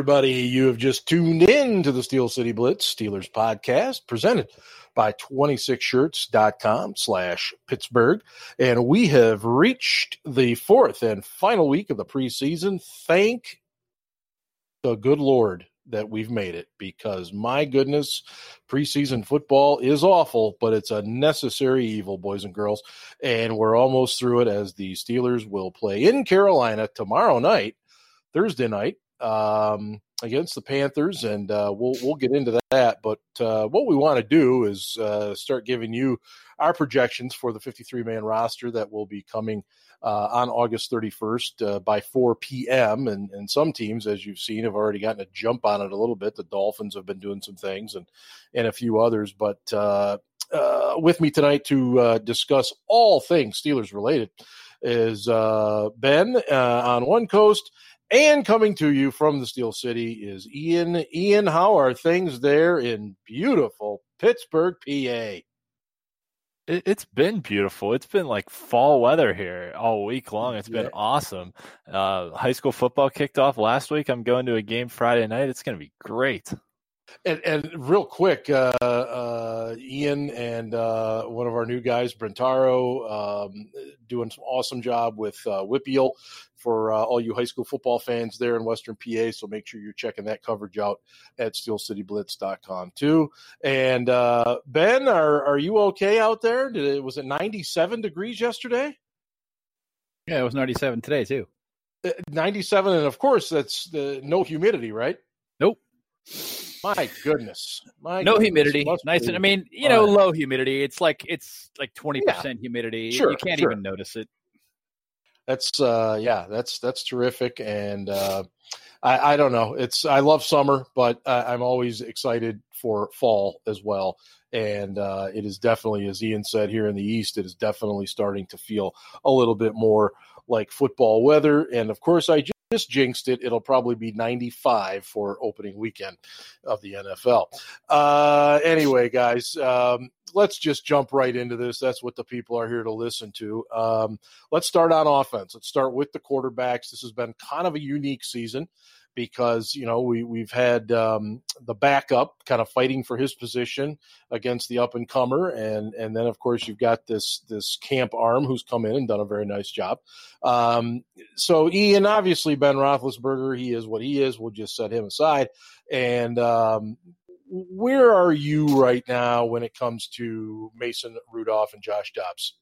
everybody. You have just tuned in to the Steel City Blitz Steelers podcast presented by 26shirts.com slash Pittsburgh. And we have reached the fourth and final week of the preseason. Thank the good Lord that we've made it because my goodness, preseason football is awful, but it's a necessary evil, boys and girls. And we're almost through it as the Steelers will play in Carolina tomorrow night, Thursday night, um, against the Panthers, and uh, we'll we'll get into that. But uh, what we want to do is uh, start giving you our projections for the 53 man roster that will be coming uh, on August 31st uh, by 4 p.m. And, and some teams, as you've seen, have already gotten a jump on it a little bit. The Dolphins have been doing some things, and and a few others. But uh, uh with me tonight to uh, discuss all things Steelers related is uh, Ben on one coast. And coming to you from the Steel City is Ian. Ian, how are things there in beautiful Pittsburgh, PA? it, has been beautiful. It's been like fall weather here all week long. It's been yeah. awesome. Uh, high school football kicked off last week. I'm going to a game Friday night. It's going to be great. And, and real quick, uh, uh, Ian and uh, one of our new guys, Brentaro, um, doing some awesome job with uh, WPIAL for uh, all you high school football fans there in Western PA. So make sure you're checking that coverage out at SteelCityBlitz.com too. And uh, Ben, are are you okay out there? Did it was it 97 degrees yesterday? Yeah, it was 97 today too. Uh, 97, and of course that's the no humidity, right? Nope. My goodness. My no goodness. humidity. Nice. And I mean, you know, low humidity. It's like it's like 20% yeah. humidity. Sure, you can't sure. even notice it that's uh yeah that's that's terrific and uh I, I don't know it's i love summer but I, i'm always excited for fall as well and uh, it is definitely as ian said here in the east it is definitely starting to feel a little bit more like football weather and of course i just jinxed it. It'll probably be 95 for opening weekend of the NFL. Uh, anyway, guys, um, let's just jump right into this. That's what the people are here to listen to. Um, let's start on offense. Let's start with the quarterbacks. This has been kind of a unique season because you know we we've had um, the backup kind of fighting for his position against the up and comer, and and then of course you've got this this camp arm who's come in and done a very nice job. Um, so Ian, obviously Ben Roethlisberger, he is what he is. We'll just set him aside, and um, where are you right now when it comes to Mason Rudolph and Josh Dobbs?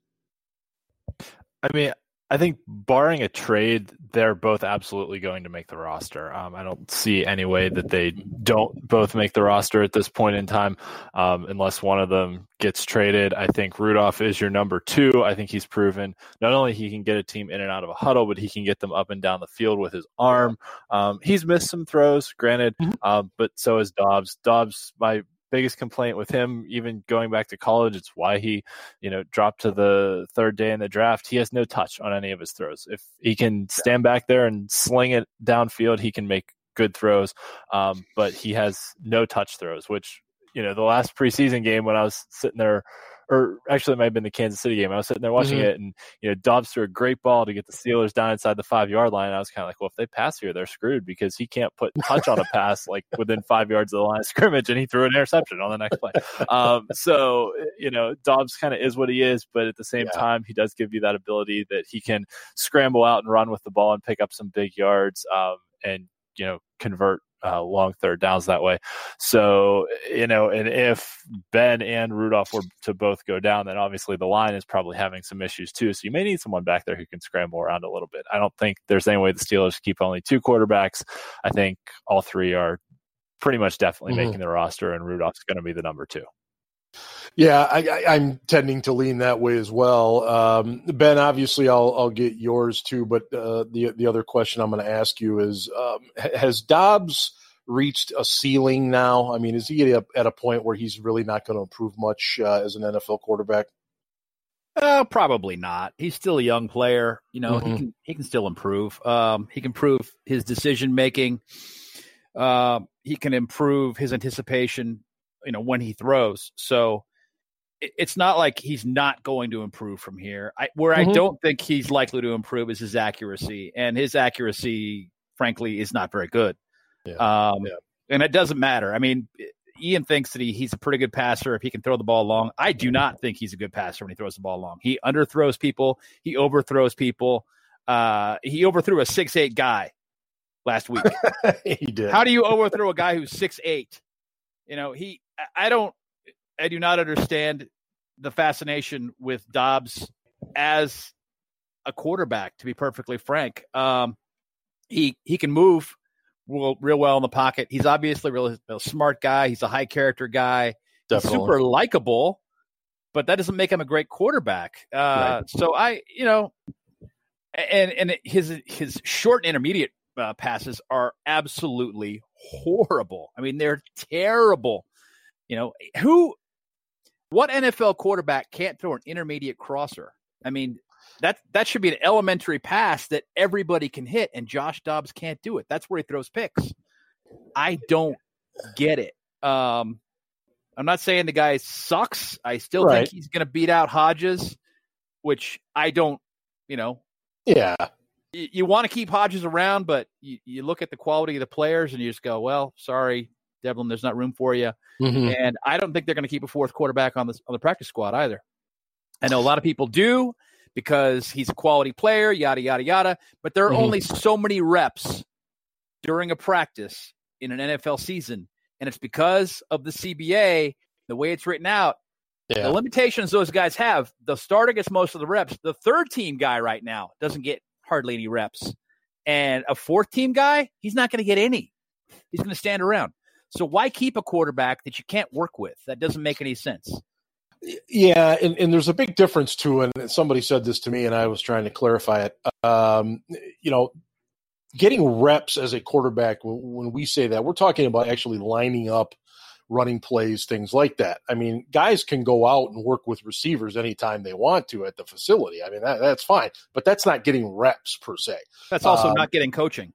I mean, I think barring a trade, they're both absolutely going to make the roster. Um, I don't see any way that they don't both make the roster at this point in time, um, unless one of them gets traded. I think Rudolph is your number two. I think he's proven not only he can get a team in and out of a huddle, but he can get them up and down the field with his arm. Um, he's missed some throws, granted, mm-hmm. um, but so has Dobbs. Dobbs, my biggest complaint with him, even going back to college, it's why he, you know, dropped to the third day in the draft. He has no touch on any of his throws. If he can stand back there and sling it downfield, he can make good throws. Um, but he has no touch throws, which, you know, the last preseason game when I was sitting there or actually it might have been the Kansas City game. I was sitting there watching mm-hmm. it, and you know Dobbs threw a great ball to get the Steelers down inside the five yard line. I was kind of like, well, if they pass here, they're screwed because he can't put touch on a pass like within five yards of the line of scrimmage, and he threw an interception on the next play. Um, so you know Dobbs kind of is what he is, but at the same yeah. time, he does give you that ability that he can scramble out and run with the ball and pick up some big yards. Um, and you know convert uh, long third downs that way. So, you know, and if Ben and Rudolph were to both go down, then obviously the line is probably having some issues too. So you may need someone back there who can scramble around a little bit. I don't think there's any way the Steelers keep only two quarterbacks. I think all three are pretty much definitely mm-hmm. making the roster, and Rudolph's going to be the number two. Yeah, I, am tending to lean that way as well. Um, ben, obviously, I'll I'll get yours too. But uh, the the other question I'm going to ask you is: um, Has Dobbs reached a ceiling now? I mean, is he at a, at a point where he's really not going to improve much uh, as an NFL quarterback? Uh, probably not. He's still a young player. You know, mm-hmm. he can he can still improve. Um, he can improve his decision making. Uh, he can improve his anticipation you know when he throws. So it's not like he's not going to improve from here. I, where mm-hmm. I don't think he's likely to improve is his accuracy, and his accuracy, frankly, is not very good. Yeah. Um, yeah. And it doesn't matter. I mean, Ian thinks that he, he's a pretty good passer if he can throw the ball long. I do not think he's a good passer when he throws the ball long. He underthrows people. He overthrows people. Uh, he overthrew a six eight guy last week. he did. How do you overthrow a guy who's six eight? You know, he. I don't. I do not understand the fascination with Dobbs as a quarterback. To be perfectly frank, um, he he can move real, real well in the pocket. He's obviously really a smart guy. He's a high character guy. Definitely. super likable, but that doesn't make him a great quarterback. Uh, right. So I, you know, and and his his short and intermediate uh, passes are absolutely horrible. I mean, they're terrible. You know, who, what NFL quarterback can't throw an intermediate crosser? I mean, that that should be an elementary pass that everybody can hit, and Josh Dobbs can't do it. That's where he throws picks. I don't get it. Um, I'm not saying the guy sucks. I still right. think he's going to beat out Hodges, which I don't. You know, yeah. You, you want to keep Hodges around, but you, you look at the quality of the players and you just go, well, sorry, Devlin, there's not room for you. Mm-hmm. And I don't think they're going to keep a fourth quarterback on the on the practice squad either. I know a lot of people do because he's a quality player, yada, yada, yada. But there are mm-hmm. only so many reps during a practice in an NFL season. And it's because of the CBA, the way it's written out, yeah. the limitations those guys have. The starter gets most of the reps. The third team guy right now doesn't get hardly any reps. And a fourth team guy, he's not going to get any. He's going to stand around. So why keep a quarterback that you can't work with? That doesn't make any sense. Yeah, and, and there's a big difference too. And somebody said this to me, and I was trying to clarify it. Um, you know, getting reps as a quarterback, when we say that, we're talking about actually lining up running plays, things like that. I mean, guys can go out and work with receivers anytime they want to at the facility. I mean, that, that's fine, but that's not getting reps per se. That's also um, not getting coaching.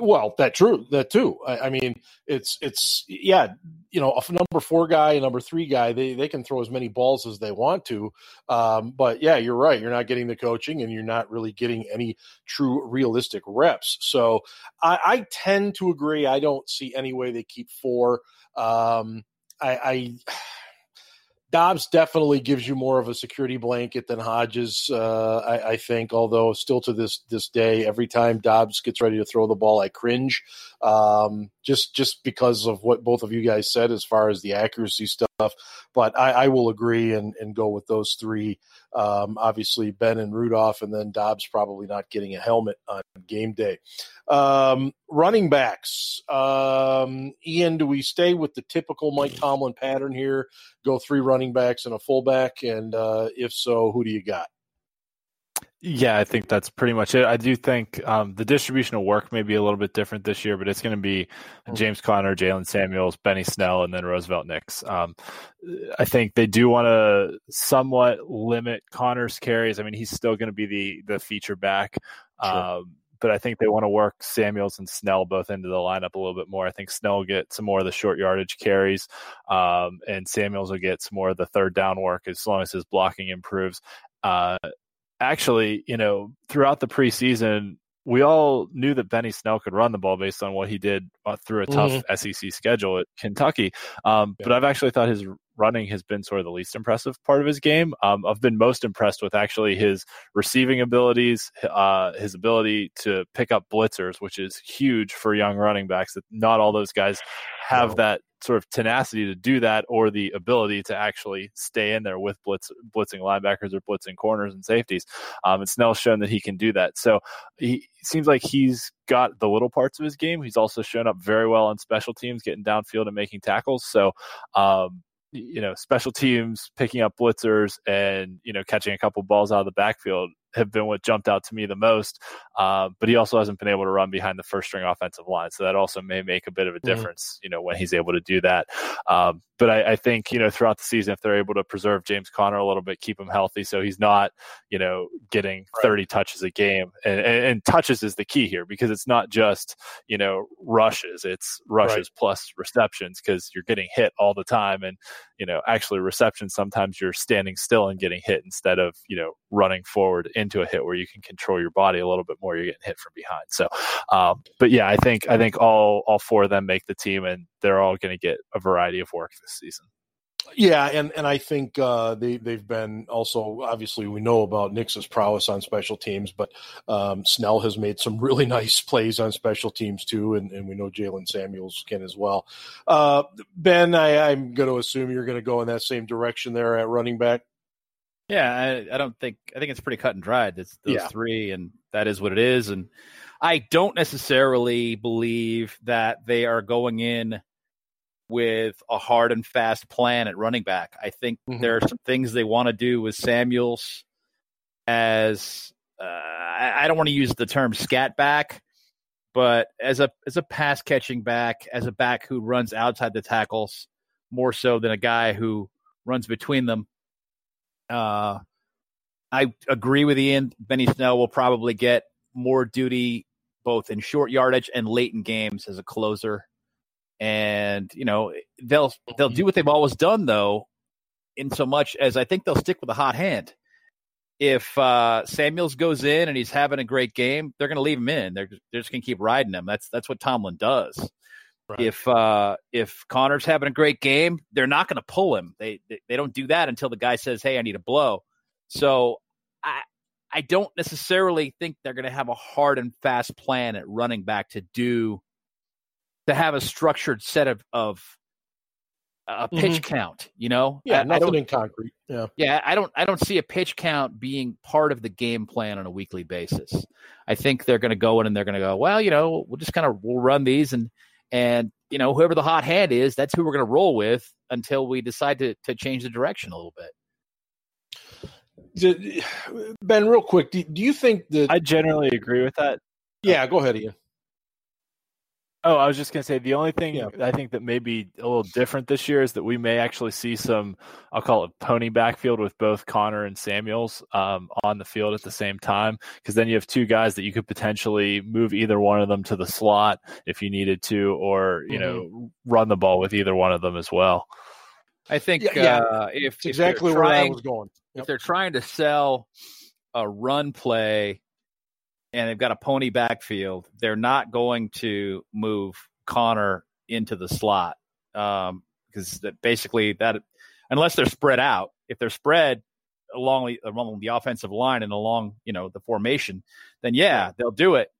Well, that true, that too. I, I, mean, it's it's yeah, you know, a number four guy, a number three guy, they they can throw as many balls as they want to. Um, but yeah, you're right. You're not getting the coaching, and you're not really getting any true realistic reps. So I, I tend to agree. I don't see any way they keep four. Um, I, I Dobbs definitely gives you more of a security blanket than Hodges, uh, I, I, think. Although still to this this day, every time Dobbs gets ready to throw the ball, I cringe, um, just just because of what both of you guys said as far as the accuracy stuff. But I, I will agree and, and go with those three. Um, obviously, Ben and Rudolph, and then Dobbs probably not getting a helmet on game day. Um, running backs. Um, Ian, do we stay with the typical Mike Tomlin pattern here? Go three running backs and a fullback, and uh, if so, who do you got? Yeah, I think that's pretty much it. I do think um, the distribution of work may be a little bit different this year, but it's going to be mm-hmm. James Conner, Jaylen Samuels, Benny Snell, and then Roosevelt Nix. Um, I think they do want to somewhat limit Conner's carries. I mean, he's still going to be the the feature back. Sure. Um, but I think they want to work Samuels and Snell both into the lineup a little bit more. I think Snell will get some more of the short yardage carries, um, and Samuels will get some more of the third down work as long as his blocking improves. Uh, actually, you know, throughout the preseason, we all knew that Benny Snell could run the ball based on what he did uh, through a tough mm-hmm. SEC schedule at Kentucky. Um, yeah. But I've actually thought his running has been sort of the least impressive part of his game. Um, I've been most impressed with actually his receiving abilities, uh, his ability to pick up blitzers, which is huge for young running backs. That not all those guys have no. that sort of tenacity to do that or the ability to actually stay in there with blitz, blitzing linebackers or blitzing corners and safeties. Um, and Snell's shown that he can do that. So he seems like he's got the little parts of his game. He's also shown up very well on special teams, getting downfield and making tackles. So, um, you know, special teams picking up blitzers and, you know, catching a couple balls out of the backfield have been what jumped out to me the most. Uh, but he also hasn't been able to run behind the first string offensive line, so that also may make a bit of a mm-hmm. difference, mm-hmm. you know, when he's able to do that. Um, but I, I, think you know throughout the season, if they're able to preserve James Conner a little bit, keep him healthy, so he's not you know getting right. 30 touches a game, and, and, and, touches is the key here because it's not just you know rushes, it's rushes right. plus receptions because you're getting hit all the time, and you know actually receptions sometimes you're standing still and getting hit instead of you know running forward into a hit where you can control your body a little bit more. You're getting hit from behind. So, um, but yeah, I think I think all all four of them make the team, and they're all going to get a variety of work this season. Yeah, and and I think uh, they they've been also obviously we know about Nix's prowess on special teams, but um, Snell has made some really nice plays on special teams too, and, and we know Jaylen Samuels can as well. Uh, ben, I, I'm going to assume you're going to go in that same direction there at running back. Yeah, I, I don't think I think it's pretty cut and dried. It's those yeah. three, and that is what it is. And I don't necessarily believe that they are going in with a hard and fast plan at running back. I think mm-hmm. there are some things they want to do with Samuels as uh, I, I don't want to use the term scat back, but as a as a pass catching back, as a back who runs outside the tackles more so than a guy who runs between them. Uh, I agree with Ian. Benny Snell will probably get more duty both in short yardage and late in games as a closer. And you know they'll they'll do what they've always done though in so much as i think they'll stick with a hot hand. If uh, samuels goes in and he's having a great game they're going to leave him in. They're, they're just going to keep riding him. That's that's what tomlin does right. if uh, if conner's having a great game they're not going to pull him they, they they don't do that until the guy says hey i need a blow so i i don't necessarily think they're going to have a hard and fast plan at running back to do to have a structured set of of a pitch mm-hmm. count. You know, yeah, I, nothing I in concrete. Yeah, yeah. I don't I don't see a pitch count being part of the game plan on a weekly basis. I think they're going to go in and they're going to go, well, you know, we'll just kind of we'll run these and and you know whoever the hot hand is, that's who we're going to roll with until we decide to to change the direction a little bit. Ben, real quick, do, do you think that I generally agree with that? Yeah, go ahead, Ian. Oh, I was just gonna say the only thing yeah. I think that may be a little different this year is that we may actually see some, I'll call it pony backfield with both Conner and Samuels um, on the field at the same time, because then you have two guys that you could potentially move either one of them to the slot if you needed to, or you mm-hmm. know run the ball with either one of them as well. I think yeah, yeah. Uh, if, if exactly trying, where I was going. Yep. If they're trying to sell a run play and they've got a pony backfield, they're not going to move Conner into the slot um, because that basically that unless they're spread out, if they're spread along the, along the offensive line and along you know the formation, then yeah, they'll do it.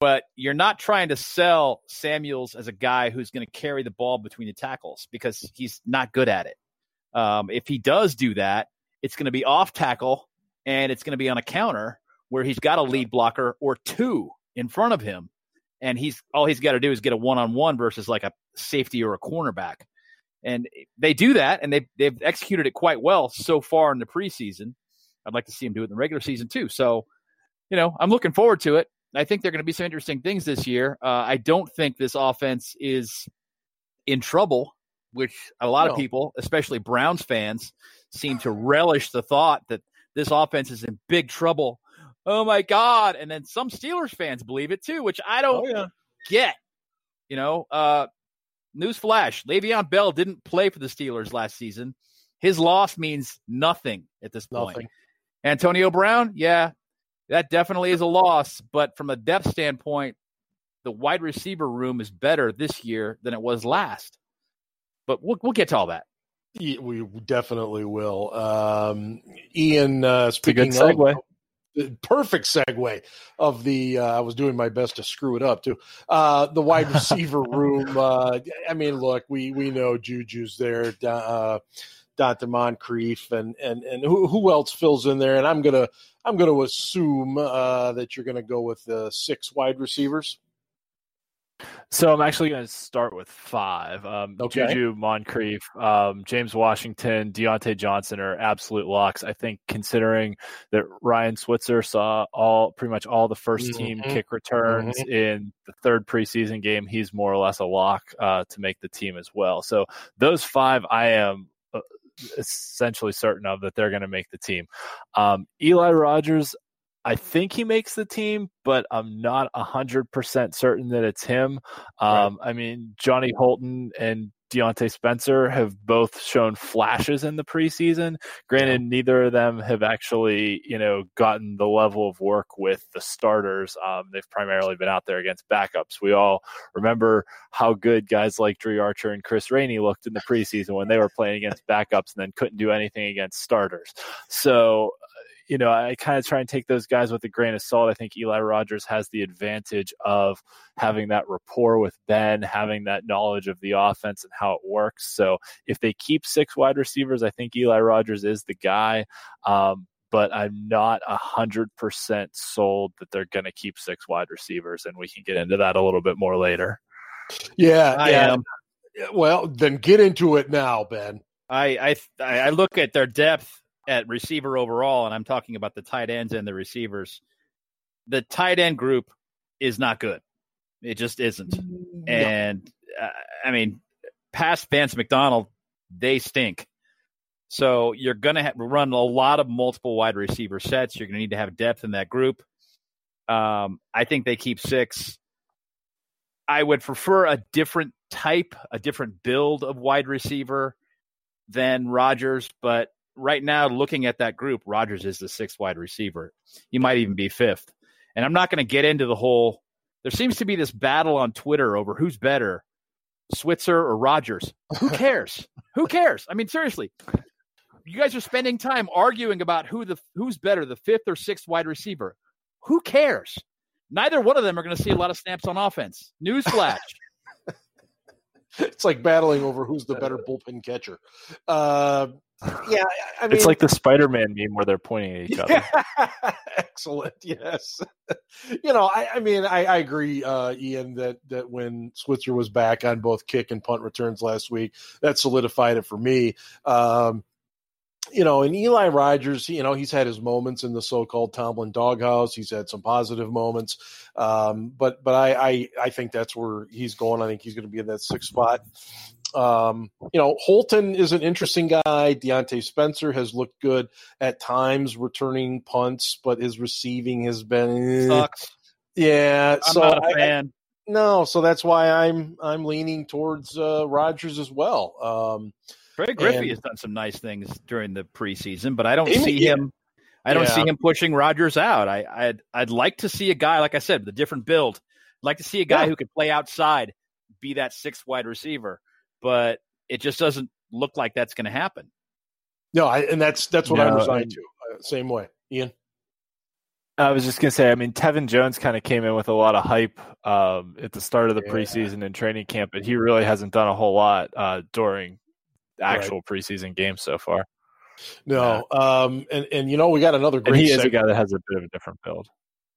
But you're not trying to sell Samuels as a guy who's going to carry the ball between the tackles because he's not good at it. Um, if he does do that, it's going to be off tackle and it's going to be on a counter where he's got a lead blocker or two in front of him, and he's all he's got to do is get a one on one versus like a safety or a cornerback. And they do that, and they've they've executed it quite well so far in the preseason. I'd like to see him do it in the regular season too. So, you know, I'm looking forward to it. I think there are going to be some interesting things this year. Uh, I don't think this offense is in trouble, which a lot no. of people, especially Browns fans, seem to relish the thought that this offense is in big trouble oh my god and then some steelers fans believe it too which i don't oh, yeah. get you know uh newsflash Le'Veon Bell didn't play for the Steelers last season. His loss means nothing at this point. Nothing. Antonio Brown, yeah, that definitely is a loss. But from a depth standpoint, the wide receiver room is better this year than it was last. But we'll, we'll get to all that. We definitely will. Um, Ian, uh, speaking of, perfect segue of the uh, I was doing my best to screw it up too. Uh, the wide receiver room. Uh, I mean, look, we we know Juju's there, uh, Donte Moncrief, and and and who, who else fills in there? And I'm gonna I'm gonna assume uh, that you're gonna go with the six wide receivers. So I'm actually going to start with five. Um, okay. Juju, Moncrief, um, James Washington, Diontae Johnson are absolute locks. I think considering that Ryan Switzer saw all pretty much all the first team mm-hmm. kick returns mm-hmm. in the third preseason game, he's more or less a lock uh, to make the team as well. So those five, I am uh, essentially certain of that they're going to make the team. Um, Eli Rogers, I think he makes the team, but I'm not hundred percent certain that it's him. Um, right. I mean, Johnny Holton and Diontae Spencer have both shown flashes in the preseason. Granted, neither of them have actually, you know, gotten the level of work with the starters. Um, they've primarily been out there against backups. We all remember how good guys like Dri Archer and Chris Rainey looked in the preseason when they were playing against backups and then couldn't do anything against starters. So you know, I kind of try and take those guys with a grain of salt. I think Eli Rogers has the advantage of having that rapport with Ben, having that knowledge of the offense and how it works. So if they keep six wide receivers, I think Eli Rogers is the guy. Um, but I'm not a hundred percent sold that they're going to keep six wide receivers, and we can get into that a little bit more later. Yeah, I yeah. am. Well, then get into it now, Ben. I I I look at their depth at receiver overall, and I'm talking about the tight ends and the receivers, the tight end group is not good. It just isn't. No. And uh, I mean, past Vance McDonald, they stink. So you're going to run a lot of multiple wide receiver sets. You're going to need to have depth in that group. Um, I think they keep six. I would prefer a different type, a different build of wide receiver than Rogers, but right now, looking at that group, Rogers is the sixth wide receiver. He might even be fifth. And I'm not going to get into the whole. There seems to be this battle on Twitter over who's better, Switzer or Rogers. Who cares? who cares? I mean, seriously, you guys are spending time arguing about who the who's better, the fifth or sixth wide receiver. Who cares? Neither one of them are going to see a lot of snaps on offense. Newsflash. it's like battling over who's the better bullpen catcher. Uh, yeah, I mean, it's like the Spider-Man meme where they're pointing at each other. excellent. Yes, you know, I, I mean, I, I agree, uh, Ian, that that when Switzer was back on both kick and punt returns last week, that solidified it for me. Um, you know, and Eli Rogers, you know, he's had his moments in the so-called Tomlin doghouse. He's had some positive moments, um, but but I, I I think that's where he's going. I think he's going to be in that sixth spot. Um, you know, Holton is an interesting guy. Diontae Spencer has looked good at times returning punts, but his receiving has been sucks. Yeah, I'm so not a fan. I, no, so that's why I'm I'm leaning towards uh, Rogers as well. Um, Trey Griffey and, has done some nice things during the preseason, but I don't see yeah. him. I don't yeah. see him pushing Rogers out. I, I'd I'd like to see a guy like I said, the different build. I'd like to see a guy yeah. who could play outside, be that sixth wide receiver but it just doesn't look like that's going to happen. No, I, and that's that's what no, I'm resigned to. Uh, same way, Ian. I was just gonna say, I mean, Tevin Jones kind of came in with a lot of hype um, at the start of the yeah. preseason and training camp, but he really hasn't done a whole lot uh, during actual right. preseason games so far. No, yeah. um, and and you know we got another great. And he is a guy that has a bit of a different build.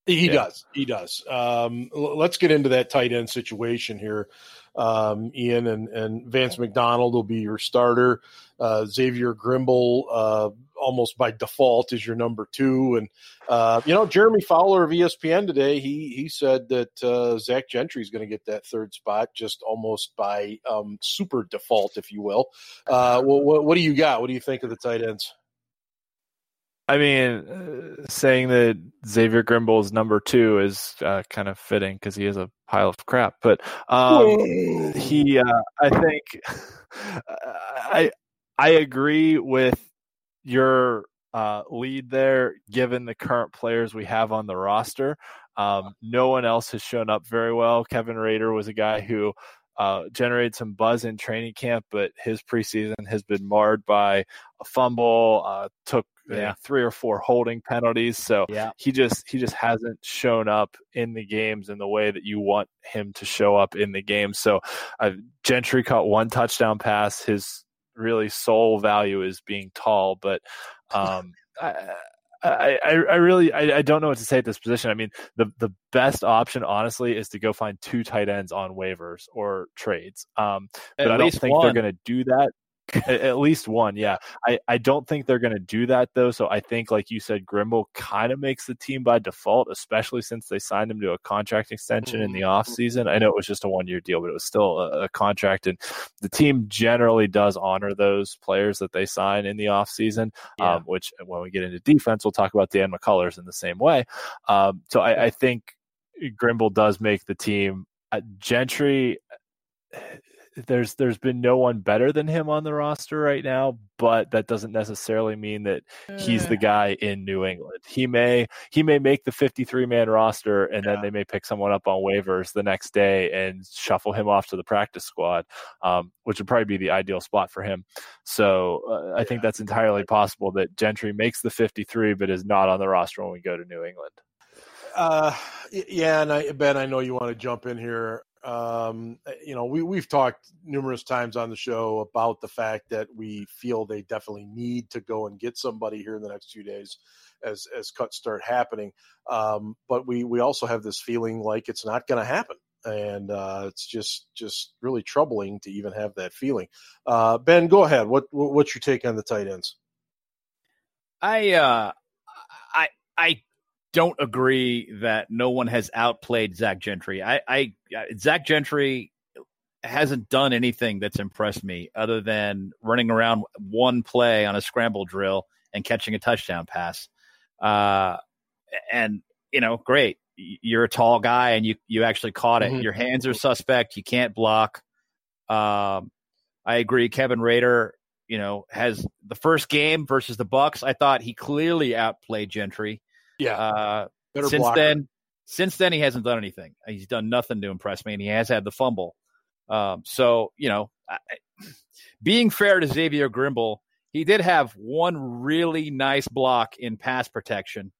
He yeah. does. He does. Um, let's get into that tight end situation here um, Ian and, and Vance McDonald will be your starter. Uh, Xavier Grimble, uh, almost by default, is your number two. And uh, you know, Jeremy Fowler of ESPN today, he he said that uh, Zach Gentry is going to get that third spot just almost by um, super default, if you will. Uh, what, what do you got? What do you think of the tight ends? I mean, uh, saying that Xavier Grimble is number two is uh, kind of fitting because he is a pile of crap. But um, he, uh, I think, I I agree with your uh, lead there. Given the current players we have on the roster, um, no one else has shown up very well. Kevin Rader was a guy who uh, generated some buzz in training camp, but his preseason has been marred by a fumble, uh, took yeah. three or four holding penalties. So yeah. he just he just hasn't shown up in the games in the way that you want him to show up in the game. So uh, Gentry caught one touchdown pass. His really sole value is being tall, but um, I, I, I really I, I don't know what to say at this position. I mean, the the best option, honestly, is to go find two tight ends on waivers or trades. Um, but I don't think one. they're going to do that at least one, yeah. I, I don't think they're going to do that though. So I think, like you said, Grimble kind of makes the team by default, especially since they signed him to a contract extension in the mm-hmm. offseason. I know it was just a one year deal, but it was still a, a, contract. And the team generally does honor those players that they sign in the offseason, yeah. um, which when we get into defense, we'll talk about Dan McCullers in the same way. Um, so I, I think Grimble does make the team. Uh, Gentry there's there's been no one better than him on the roster right now, but that doesn't necessarily mean that he's the guy in New England. He may he may make the 53 man roster and yeah. then they may pick someone up on waivers the next day and shuffle him off to the practice squad, um, which would probably be the ideal spot for him. So uh, I yeah. think that's entirely possible that Gentry makes the 53 but is not on the roster when we go to New England. Uh, yeah, and I, Ben, I know you want to jump in here. Um, eh, you know, we we've talked numerous times on the show about the fact that we feel they definitely need to go and get somebody here in the next few days as as cuts start happening. Um, but we we also have this feeling like it's not going to happen, and uh, it's just just really troubling to even have that feeling. Uh, ben, go ahead. What what's your take on the tight ends? I uh, I I don't agree that no one has outplayed Zach Gentry. I, I Zach Gentry hasn't done anything that's impressed me other than running around one play on a scramble drill and catching a touchdown pass. Uh, and you know, great. You're a tall guy and you you actually caught it. Mm-hmm. Your hands are suspect. You can't block. Um, I agree. Kevin Rader, you know, has the first game versus the Bucs. I thought he clearly outplayed Gentry. Yeah. Uh, since blocker. then, since then he hasn't done anything. He's done nothing to impress me, and he has had the fumble. Um, so you know, I, being fair to Xavier Grimble, he did have one really nice block in pass protection,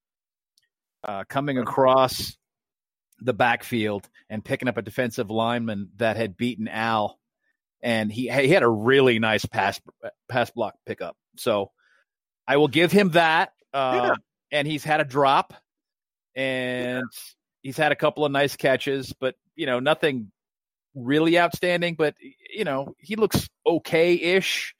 uh, coming across the backfield and picking up a defensive lineman that had beaten Al, and he he had a really nice pass pass block pickup. So I will give him that. Uh, yeah and he's had a drop and yeah. he's had a couple of nice catches, but you know, nothing really outstanding, but you know, he looks okay-ish.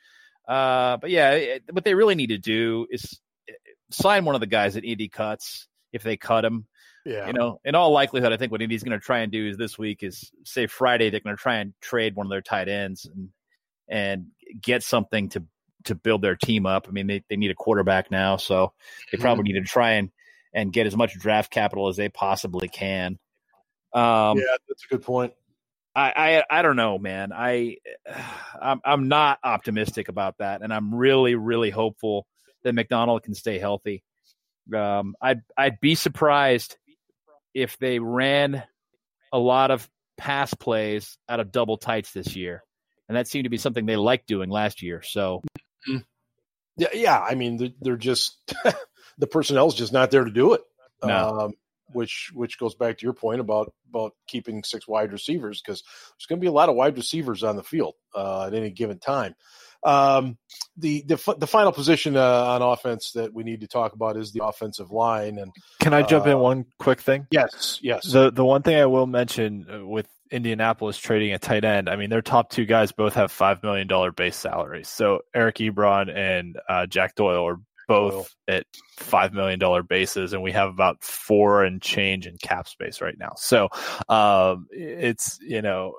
Uh, but yeah, it, what they really need to do is eh, sign one of the guys that Indy cuts if they cut him. Yeah. You know, in all likelihood, I think what Indy's going to try and do is this week is say Friday they're going to try and trade one of their tight ends and and get something to to build their team up. I mean, they, they need a quarterback now, so they probably mm-hmm. need to try and and get as much draft capital as they possibly can. Um, yeah, that's a good point. I, I I don't know, man. I I'm I'm not optimistic about that, and I'm really really hopeful that McDonald can stay healthy. Um, I'd I'd be surprised if they ran a lot of pass plays out of double tights this year, and that seemed to be something they liked doing last year. So Mm-hmm. Yeah, yeah. I mean, they're, just the personnel's just not there to do it. No. Um, which which goes back to your point about about keeping six wide receivers because there's going to be a lot of wide receivers on the field uh, at any given time. Um, the the the final position uh, on offense that we need to talk about is the offensive line. And can I jump uh, in one quick thing? Yes, yes. The the one thing I will mention uh, with Indianapolis trading a tight end. I mean, their top two guys both have five million dollar base salaries. So Eric Ebron and uh, Jack Doyle are both at five million dollar bases, and we have about four and change in cap space right now. So um, it's you know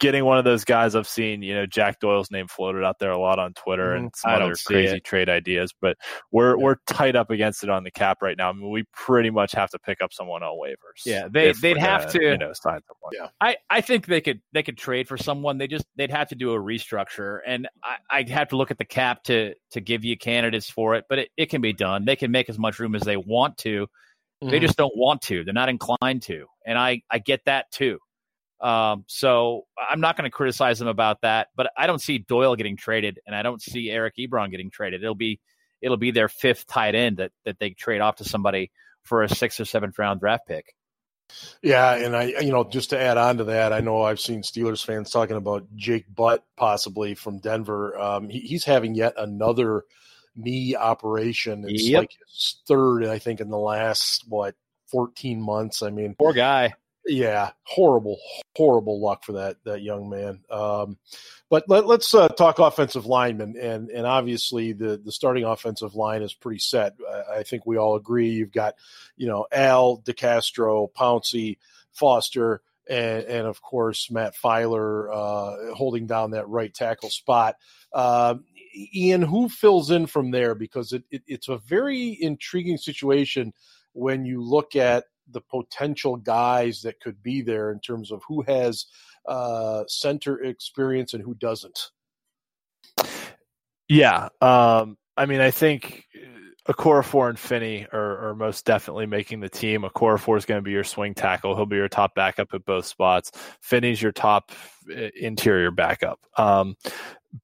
getting one of those guys I've seen, you know, Jack Doyle's name floated out there a lot on Twitter mm, and some I other crazy it. trade ideas, but we're yeah. we're tight up against it on the cap right now. I mean, we pretty much have to pick up someone on waivers. Yeah, they they'd have to you know sign someone. Yeah, I I think they could they could trade for someone. They just they'd have to do a restructure, and I, I'd have to look at the cap to to give you candidates for it, but it, it can be done. They can make as much room as they want to. Mm-hmm. They just don't want to. They're not inclined to, and I I get that too. Um, so I'm not going to criticize them about that, but I don't see Doyle getting traded, and I don't see Eric Ebron getting traded. It'll be it'll be their fifth tight end that that they trade off to somebody for a sixth or seventh round draft pick. Yeah, and I, you know, just to add on to that, I know I've seen Steelers fans talking about Jake Butt possibly from Denver. Um, he, he's having yet another knee operation. It's yep. like his third, I think, in the last what 14 months. I mean, poor guy yeah, horrible, horrible luck for that that young man. Um, but let, us uh, talk offensive linemen, and and obviously the the starting offensive line is pretty set. I, I think we all agree. You've got, you know, Al DeCastro, Pouncey, Foster, and, and of course Matt Feiler uh, holding down that right tackle spot. Uh, Ian, who fills in from there? Because it, it, it's a very intriguing situation when you look at the potential guys that could be there in terms of who has uh, center experience and who doesn't. Yeah, um, I mean, I think Okorafor and Finney are, are, most definitely making the team. Okorafor is going to be your swing tackle. He'll be your top backup at both spots. Finney's your top uh, interior backup. Um,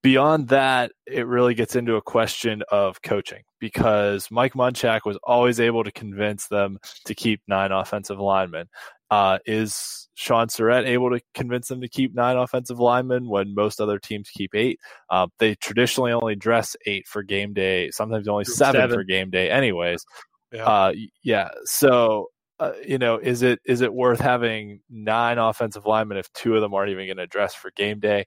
beyond that, it really gets into a question of coaching because Mike Munchak was always able to convince them to keep nine offensive linemen. Uh, is Shaun Sarrett able to convince them to keep nine offensive linemen when most other teams keep eight? Uh, they traditionally only dress eight for game day, sometimes only seven, seven. for game day, anyways. Yeah. Uh, yeah. So, uh, you know, is it is it worth having nine offensive linemen if two of them aren't even going to dress for game day?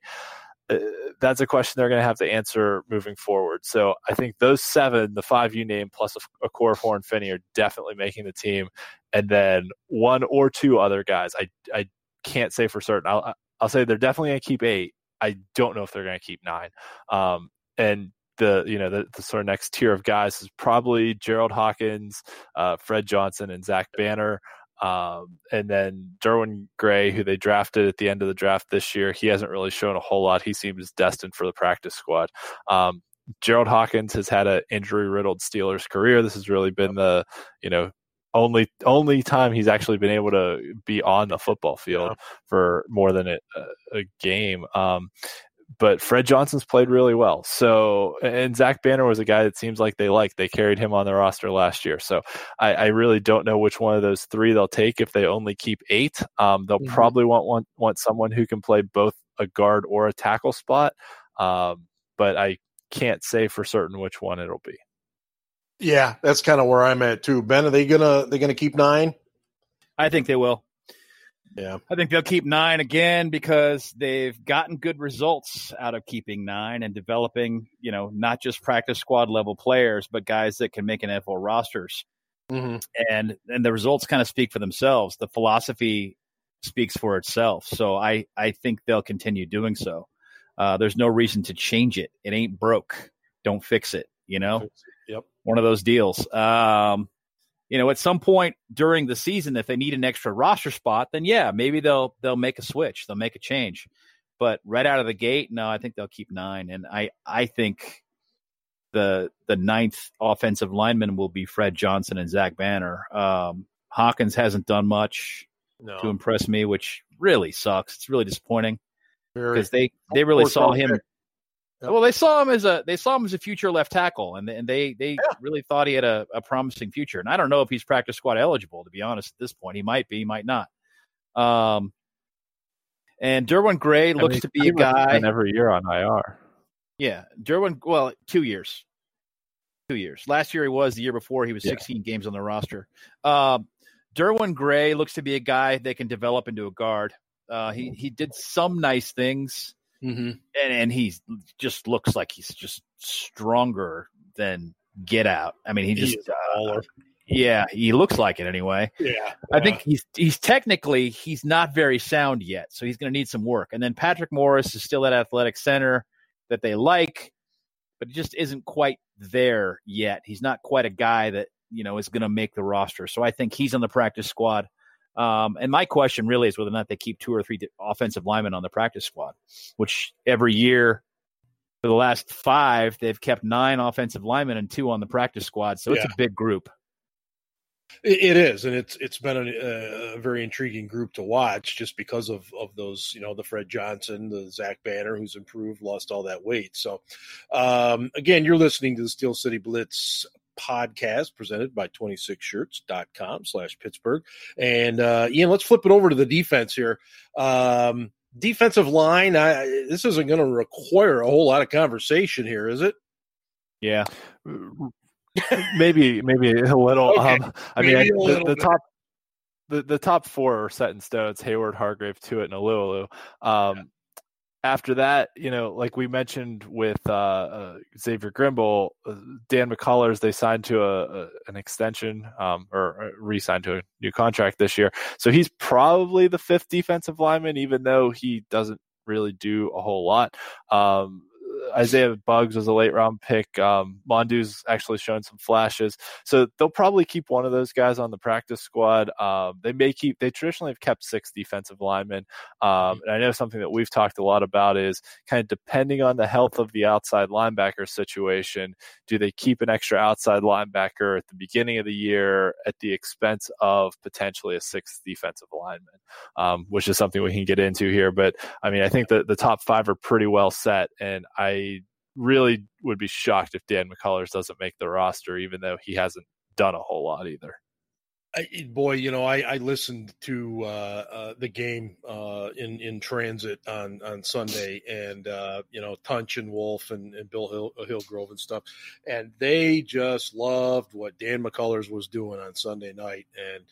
Uh, that's a question they're going to have to answer moving forward. So I think those seven, the five you named, plus a, a Okorafor and Finney, are definitely making the team. And then one or two other guys, I I can't say for certain. I'll I'll say they're definitely going to keep eight. I don't know if they're going to keep nine. Um, and the you know the, the, sort of next tier of guys is probably Gerald Hawkins, uh, Fred Johnson, and Zach Banner. Um, and then Derwin Gray, who they drafted at the end of the draft this year, he hasn't really shown a whole lot. He seems destined for the practice squad. Um, Gerald Hawkins has had an injury riddled Steelers career. This has really been the, you know, only only time he's actually been able to be on the football field yeah. for more than a, a game. Um, but Fred Johnson's played really well. So, and Zach Banner was a guy that seems like they like. They carried him on the roster last year. So, I, I really don't know which one of those three they'll take if they only keep eight. Um, they'll mm-hmm. probably want, want want someone who can play both a guard or a tackle spot. Um, but I can't say for certain which one it'll be. Yeah, that's kind of where I'm at too. Ben, are they gonna they gonna keep nine? I think they will. Yeah. I think they'll keep nine again because they've gotten good results out of keeping nine and developing, you know, not just practice squad level players, but guys that can make an NFL rosters. Mm-hmm. And and the results kind of speak for themselves. The philosophy speaks for itself. So I I think they'll continue doing so. Uh, there's no reason to change it. It ain't broke. Don't fix it. You know. Yep. One of those deals. Um, you know, at some point during the season, if they need an extra roster spot, then yeah, maybe they'll they'll make a switch, they'll make a change. But right out of the gate, no, I think they'll keep nine, and I I think the the ninth offensive lineman will be Fred Johnson and Zach Banner. Um, Hawkins hasn't done much no. to impress me, which really sucks. It's really disappointing because they they really saw him. Yep. Well, they saw him as a they saw him as a future left tackle, and and they they yeah. really thought he had a, a promising future. And I don't know if he's practice squad eligible to be honest. At this point, he might be, he might not. Um, and Derwin Gray looks mean, to be a guy every year on IR. Yeah, Derwin. Well, two years, two years. Last year he was. The year before he was yeah. 16 games on the roster. Um, Derwin Gray looks to be a guy they can develop into a guard. Uh, he he did some nice things Mm-hmm. And and he just looks like he's just stronger than Get Out. I mean, he just uh, yeah, he looks like it anyway. Yeah, I think he's he's technically he's not very sound yet, so he's going to need some work. And then Patrick Morris is still that athletic center that they like, but he just isn't quite there yet. He's not quite a guy that you know is going to make the roster. So I think he's on the practice squad. Um, and my question really is whether or not they keep two or three offensive linemen on the practice squad, which every year for the last five, they've kept nine offensive linemen and two on the practice squad. So it's yeah. a big group. It is, and it's it's been a, a, very intriguing group to watch, just because of of those, you know, the Fred Johnson, the Zach Banner, who's improved, lost all that weight. So, um, again, you're listening to the Steel City Blitz podcast presented by 26shirts.com slash Pittsburgh. And uh, Ian, let's flip it over to the defense here. Um, defensive line, I, this isn't going to require a whole lot of conversation here, is it? Yeah. maybe, maybe a little. Okay. Um, I maybe mean, I, the, the top, the, the top four are set in stone. It's Heyward, Hargrave, Tuitt, and Alualu. Um, yeah after that, you know, like we mentioned with uh, uh, Xavier Grimble, uh, Dan McCullers, they signed to a, a an extension um, or uh, re-signed to a new contract this year. So he's probably the fifth defensive lineman, even though he doesn't really do a whole lot. Um, Isaiah Buggs was a late round pick. Um, Mondeaux's actually shown some flashes, so they'll probably keep one of those guys on the practice squad. Um, they may keep. They traditionally have kept six defensive linemen, um, and I know something that we've talked a lot about is kind of depending on the health of the outside linebacker situation. Do they keep an extra outside linebacker at the beginning of the year at the expense of potentially a sixth defensive lineman, um, which is something we can get into here. But I mean, I think that the top five are pretty well set, and I really would be shocked if Dan McCullers doesn't make the roster, even though he hasn't done a whole lot either. I, boy, you know, I, I listened to uh, uh, the game uh, in in transit on on Sunday, and uh, you know, Tunch and Wolf and, and Bill Hill, uh, Hillgrove and stuff, and they just loved what Dan McCullers was doing on Sunday night. And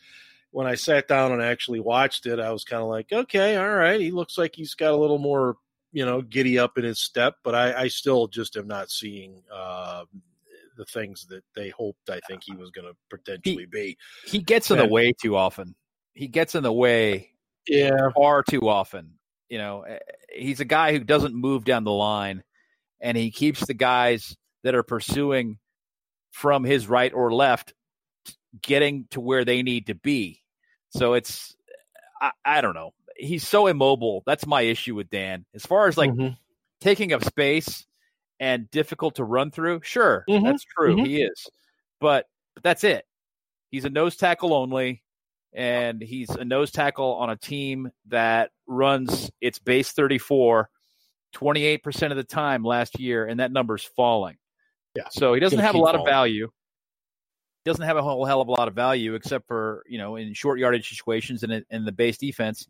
when I sat down and actually watched it, I was kind of like, okay, all right, he looks like he's got a little more, you know, giddy up in his step, but I, I still just am not seeing uh, the things that they hoped I think he was going to potentially he, be. He gets in the way too often. He gets in the way yeah far too often. You know, eh, he's a guy who doesn't move down the line and he keeps the guys that are pursuing from his right or left getting to where they need to be. So it's I, I don't know. He's so immobile. That's my issue with Dan. As far as like mm-hmm. taking up space, and difficult to run through, sure, mm-hmm. that's true. Mm-hmm. He is, but, but that's it. He's a nose tackle only, and he's a nose tackle on a team that runs its base 34 28% of the time last year, and that number's falling. Yeah. So he doesn't have a lot falling. of value. Doesn't have a whole hell of a lot of value except for, you know, in short yardage situations and in the base defense.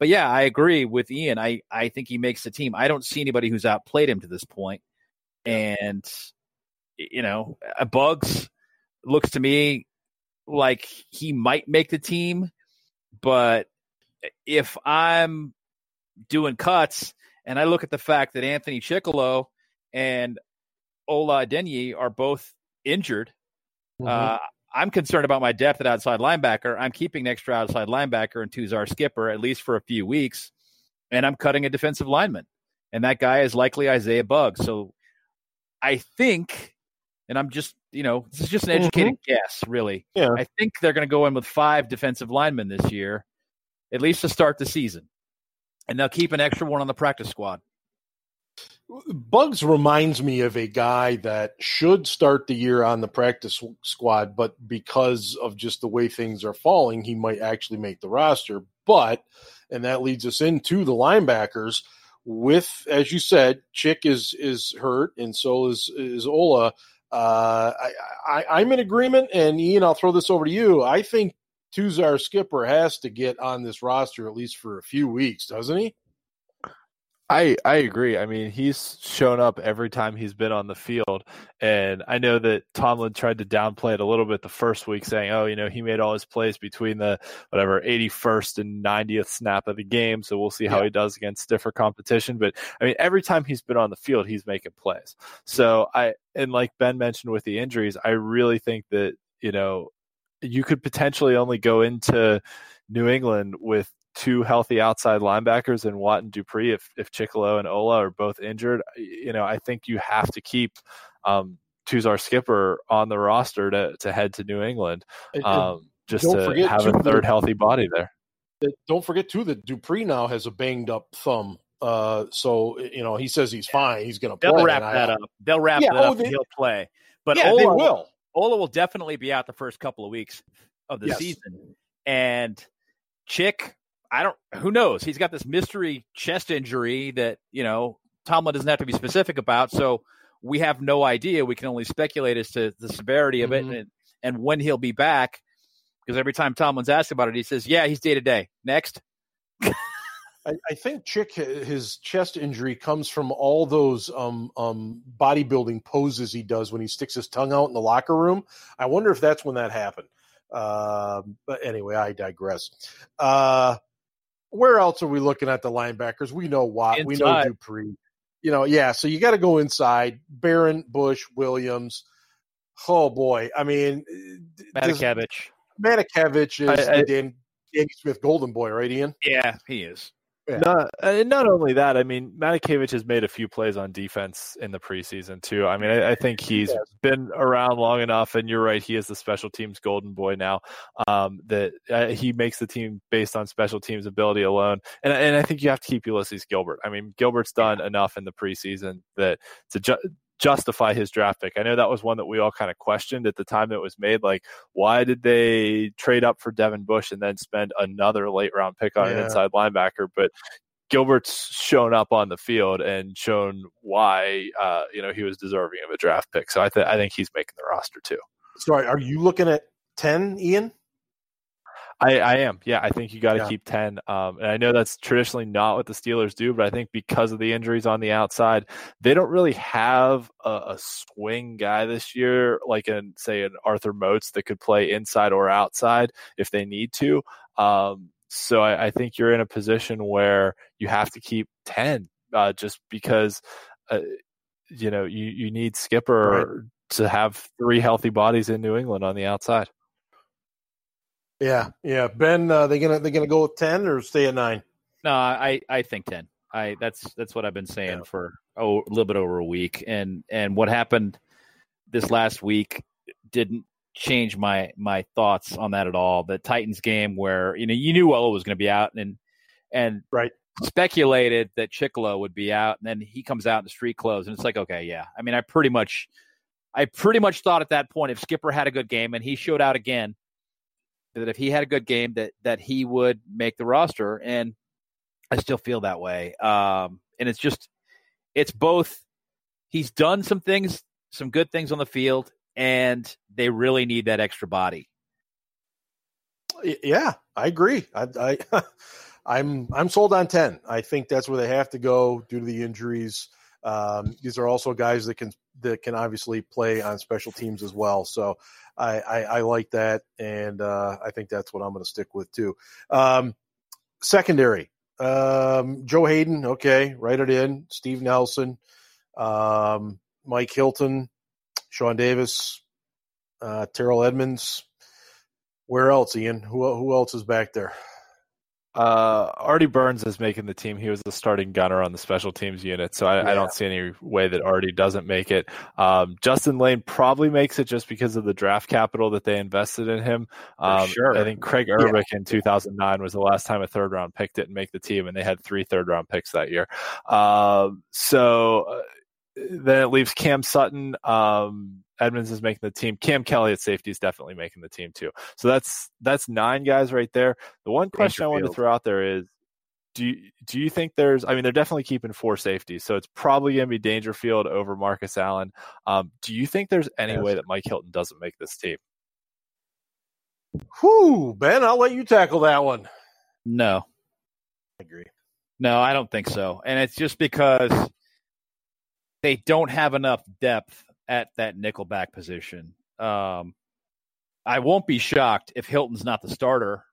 But yeah, I agree with Ian. I, I think he makes the team. I don't see anybody who's outplayed him to this point. and you know, Buggs looks to me like he might make the team, but if I'm doing cuts and I look at the fact that Anthony Chickillo and Ola Adeniyi are both injured, mm-hmm. uh, I'm concerned about my depth at outside linebacker. I'm keeping an extra outside linebacker and Tuzar Skipper at least for a few weeks, and I'm cutting a defensive lineman, and that guy is likely Isaiah Buggs. So I think, and I'm just, you know, this is just an educated mm-hmm. guess, really. Yeah. I think they're going to go in with five defensive linemen this year, at least to start the season. And they'll keep an extra one on the practice squad. Buggs reminds me of a guy that should start the year on the practice squad, but because of just the way things are falling, he might actually make the roster. But, and that leads us into the linebackers with, as you said, Chick is is hurt, and so is is Ola. Uh, I, I, I'm in agreement, and Ian, I'll throw this over to you. I think Tuzar Skipper has to get on this roster at least for a few weeks, doesn't he? I I agree. I mean, he's shown up every time he's been on the field, and I know that Tomlin tried to downplay it a little bit the first week, saying, "Oh, you know, he made all his plays between the whatever 81st and 90th snap of the game, so we'll see how yeah. he does against stiffer competition." But I mean, every time he's been on the field, he's making plays. So I and like Ben mentioned with the injuries, I really think that you know you could potentially only go into New England with two healthy outside linebackers in Watt and Dupree, if if Chickillo and Ola are both injured, you know, I think you have to keep um, Tuzar Skipper on the roster to to head to New England, um, just to have a third healthy body there. Don't forget too that Dupree now has a banged up thumb. Uh, so you know he says he's fine. He's going to. They'll wrap that up. They'll wrap yeah, that oh, up. They, he'll play. But yeah, Ola, they will. Ola will definitely be out the first couple of weeks of the yes. season, and Chick I don't. Who knows? He's got this mystery chest injury that you know Tomlin doesn't have to be specific about. So we have no idea. We can only speculate as to the severity of mm-hmm. it and, and when he'll be back. Because every time Tomlin's asked about it, he says, "Yeah, he's day to day." Next. I, I, think Chick his chest injury comes from all those um, um, bodybuilding poses he does when he sticks his tongue out in the locker room. I wonder if that's when that happened. Uh, but anyway, I digress. Uh, where else are we looking at the linebackers? We know Watt, inside. we know Dupree. You know, yeah. So you got to go inside. Barron, Bush, Williams. Oh boy, I mean, uh, Matakevich. Matakevich is I, I, Dan, Danny Smith Golden Boy, right, Ian? Yeah, he is. Yeah. Not, and not only that, I mean, Matakevich has made a few plays on defense in the preseason too. I mean, I, I think he's yes. been around long enough, and you're right, he is the special teams golden boy now. Um, that uh, he makes the team based on special teams ability alone, and and I think you have to keep Ulysees Gilbert. I mean, Gilbert's done yeah. enough in the preseason that to ju- justify his draft pick. I know that was one that we all kind of questioned at the time it was made. Like, why did they trade up for Devin Bush and then spend another late round pick on yeah. an inside linebacker? But Gilbert's shown up on the field and shown why uh, you know he was deserving of a draft pick. So I, th- I think he's making the roster too. Sorry, are you looking at ten, Ian? I, I am. Yeah, I think you got to yeah. keep 10. Um, and I know that's traditionally not what the Steelers do, but I think because of the injuries on the outside, they don't really have a, a swing guy this year, like in, say, an Arthur Moats that could play inside or outside if they need to. Um, so I, I, think you're in a position where you have to keep 10 uh, just because, uh, you know, you, you need Skipper right. to have three healthy bodies in New England on the outside. Yeah, yeah. Ben, uh, they gonna they gonna go with ten or stay at nine? No, I I think ten. I that's that's what I've been saying yeah. for oh, a little bit over a week, and and what happened this last week didn't change my my thoughts on that at all. The Titans game where you know you knew Wello was going to be out, and and right speculated that Chickillo would be out, and then he comes out in the street clothes, and it's like okay, yeah. I mean, I pretty much I pretty much thought at that point if Skipper had a good game and he showed out again that if he had a good game that that he would make the roster and I still feel that way. Um, and it's just it's both he's done some things, some good things on the field and they really need that extra body. Yeah, I agree. I, I I'm I'm sold on 10. I think that's where they have to go due to the injuries. Um, these are also guys that can that can obviously play on special teams as well. So I, I, I like that, and uh, I think that's what I'm going to stick with too. Um, secondary, um, Joe Haden, okay, write it in. Steve Nelson, um, Mike Hilton, Sean Davis, uh, Terrell Edmunds. Where else, Ian? Who who else is back there? Uh, Artie Burns is making the team. He was the starting gunner on the special teams unit, so I, yeah. I don't see any way that Artie doesn't make it. Um, Justin Layne probably makes it just because of the draft capital that they invested in him. Um, sure. I think Craig Urbik yeah. in 2009 was the last time a third round pick didn't make the team, and they had three third round picks that year. Um, so uh, then it leaves Cam Sutton. Um, Edmunds is making the team. Cam Kelly at safety is definitely making the team too. So that's that's nine guys right there. The one question I wanted to throw out there is do you, do you think there's I mean they're definitely keeping four safeties, so it's probably going to be Dangerfield over Marcus Allen. Um, do you think there's any yes. way that Mike Hilton doesn't make this team? Whew, Ben, I'll let you tackle that one. No. I agree. No, I don't think so. And it's just because they don't have enough depth at that nickelback position. Um, I won't be shocked if Hilton's not the starter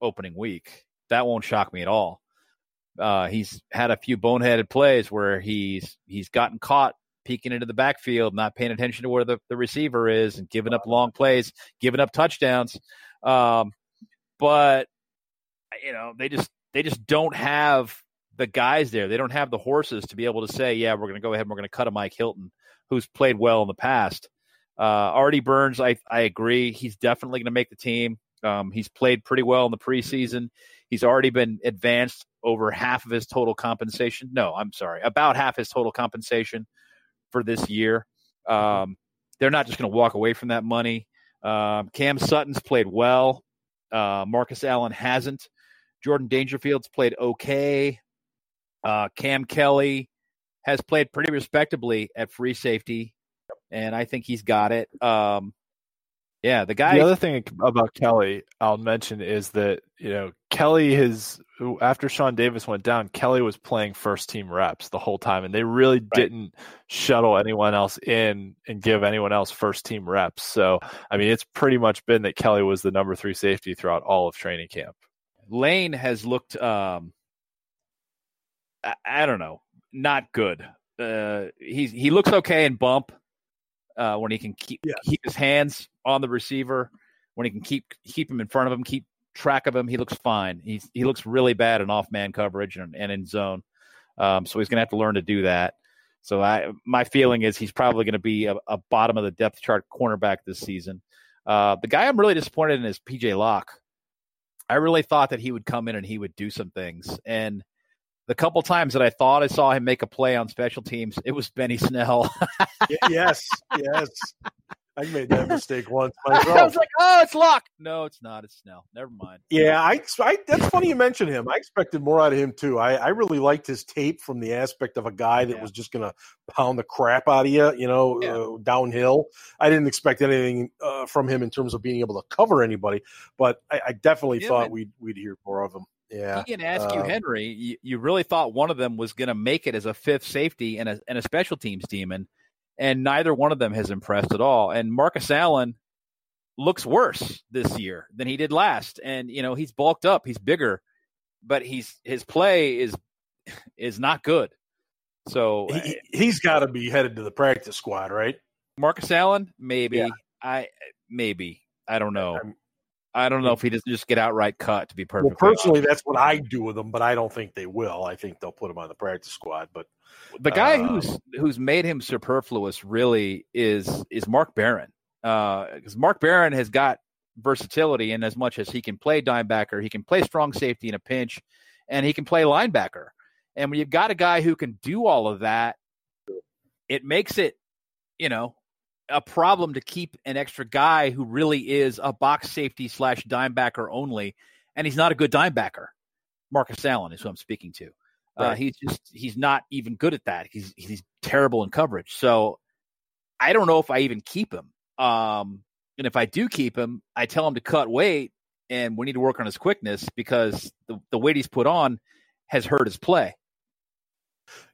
opening week. That won't shock me at all. Uh, he's had a few boneheaded plays where he's he's gotten caught peeking into the backfield, not paying attention to where the, the receiver is, and giving up long plays, giving up touchdowns. Um, but you know, they just they just don't have the guys there. They don't have the horses to be able to say, yeah, we're going to go ahead and we're going to cut a Mike Hilton who's played well in the past. Uh, Artie Burns, I, I agree. He's definitely going to make the team. Um, he's played pretty well in the preseason. He's already been advanced over half of his total compensation. No, I'm sorry, about half his total compensation for this year. Um, they're not just going to walk away from that money. Um, Cam Sutton's played well. Uh, Marcus Allen hasn't. Jordan Dangerfield's played okay. Uh, Cam Kelly has played pretty respectably at free safety, and I think he's got it. Um, yeah, the guy. The other thing about Kelly, I'll mention is that you know Kelly has after Sean Davis went down, Kelly was playing first team reps the whole time, and they really right. didn't shuttle anyone else in and give anyone else first team reps. So, I mean, it's pretty much been that Kelly was the number three safety throughout all of training camp. Lane has looked, um, I, I don't know, not good. Uh, he he looks okay in bump uh, when he can keep keep his hands on the receiver, when he can keep keep him in front of him, keep track of him, he looks fine. He's he looks really bad in off man coverage and, and in zone. Um, so he's going to have to learn to do that. So I my feeling is he's probably going to be a, a, bottom of the depth chart cornerback this season. Uh, the guy I'm really disappointed in is PJ Locke. I really thought that he would come in and he would do some things. And the couple times that I thought I saw him make a play on special teams, it was Benny Snell. yes, yes. I made that mistake once myself. I was like, "Oh, it's Locke." No, it's not. It's Snell. Never mind. Yeah, I, I that's funny you mention him. I expected more out of him too. I, I really liked his tape from the aspect of a guy that yeah. was just going to pound the crap out of you, you know, yeah. uh, downhill. I didn't expect anything uh, from him in terms of being able to cover anybody, but I, I definitely yeah, thought man. we'd we'd hear more of him. Yeah. He can ask you, um, Henry, you, you really thought one of them was going to make it as a fifth safety and a, and a special teams demon and neither one of them has impressed at all. And Marcus Allen looks worse this year than he did last, and you know he's bulked up, he's bigger, but he's his play is is not good. So he, he's got to be headed to the practice squad, right? Marcus Allen, maybe. Yeah. I maybe I don't know. I'm, I don't know if he doesn't just get outright cut. To be perfect. Well, personally, honest. that's what I do with them, but I don't think they will. I think they'll put him on the practice squad. But the guy uh, who's who's made him superfluous really is is Mark Barron, because uh, Mark Barron has got versatility in as much as he can play dimebacker, he can play strong safety in a pinch, and he can play linebacker. And when you've got a guy who can do all of that, it makes it, you know, a problem to keep an extra guy who really is a box safety slash dimebacker only, and he's not a good dimebacker. Marcus Allen is who I'm speaking to. Uh, right. Uh, he's just he's not even good at that. He's he's terrible in coverage. So I don't know if I even keep him. Um, and if I do keep him, I tell him to cut weight, and we need to work on his quickness because the the weight he's put on has hurt his play.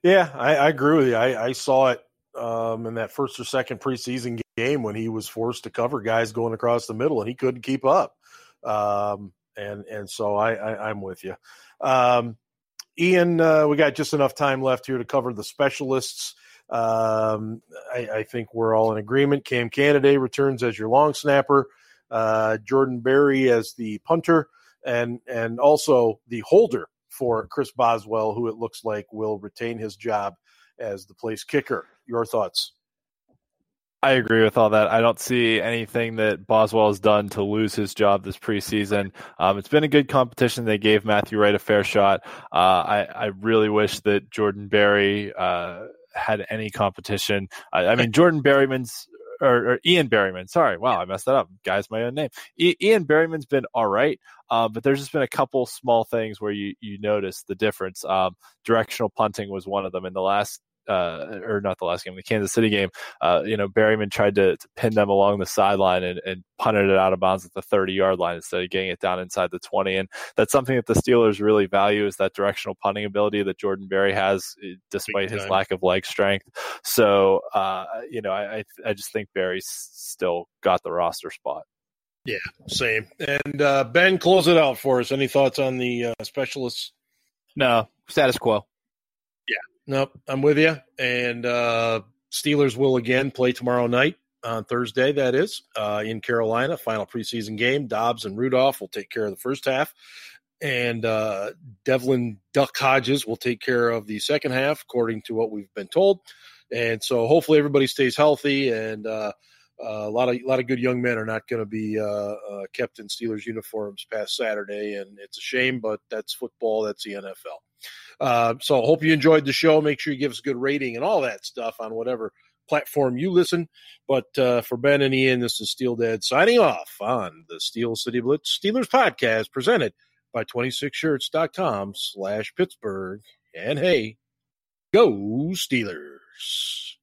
Yeah, I, I agree with you. I, I saw it um, in that first or second preseason game when he was forced to cover guys going across the middle and he couldn't keep up. Um, and and so I, I am with you, um, Ian. Uh, we got just enough time left here to cover the specialists. Um, I, I, think we're all in agreement. Cam Canaday returns as your long snapper. Uh, Jordan Berry as the punter, and and also the holder for Chris Boswell, who it looks like will retain his job as the place kicker. Your thoughts? I agree with all that. I don't see anything that Boswell has done to lose his job this preseason. Um, it's been a good competition. They gave Matthew Wright a fair shot. Uh, I, I, really wish that Jordan Berry uh, had any competition. I, I mean, Jordan Berryman's or, or, Ian Berryman. Sorry, wow, I messed that up. Guy's my own name. I, Ian Berryman's been all right, uh, but there's just been a couple small things where you you notice the difference. Um, directional punting was one of them in the last uh, or not the last game, the Kansas City game, uh, you know, Berryman tried to, to, pin them along the sideline and, and punted it out of bounds at the 30 yard line instead of getting it down inside the 20. And that's something that the Steelers really value is that directional punting ability that Jordan Berry has, eh, despite his lack of leg strength. So, uh, you know, I, I just think Berry's still got the roster spot. Yeah, same. And uh, Ben, close it out for us. Any thoughts on the uh, specialists? No, status quo. Nope, I'm with you. And uh, Steelers will again play tomorrow night on Thursday. That is uh, in Carolina, final preseason game. Dobbs and Rudolph will take care of the first half, and uh, Devlin Duck Hodges will take care of the second half, according to what we've been told. And so, hopefully, everybody stays healthy and. Uh, uh, a lot of a lot of good young men are not going to be uh, uh, kept in Steelers uniforms past Saturday, and it's a shame, but that's football. That's the NFL. Uh, so hope you enjoyed the show. Make sure you give us a good rating and all that stuff on whatever platform you listen. But uh, for Ben and Ian, this is Steel Dad signing off on the Steel City Blitz Steelers podcast presented by 26shirts.com slash Pittsburgh. And hey, go Steelers.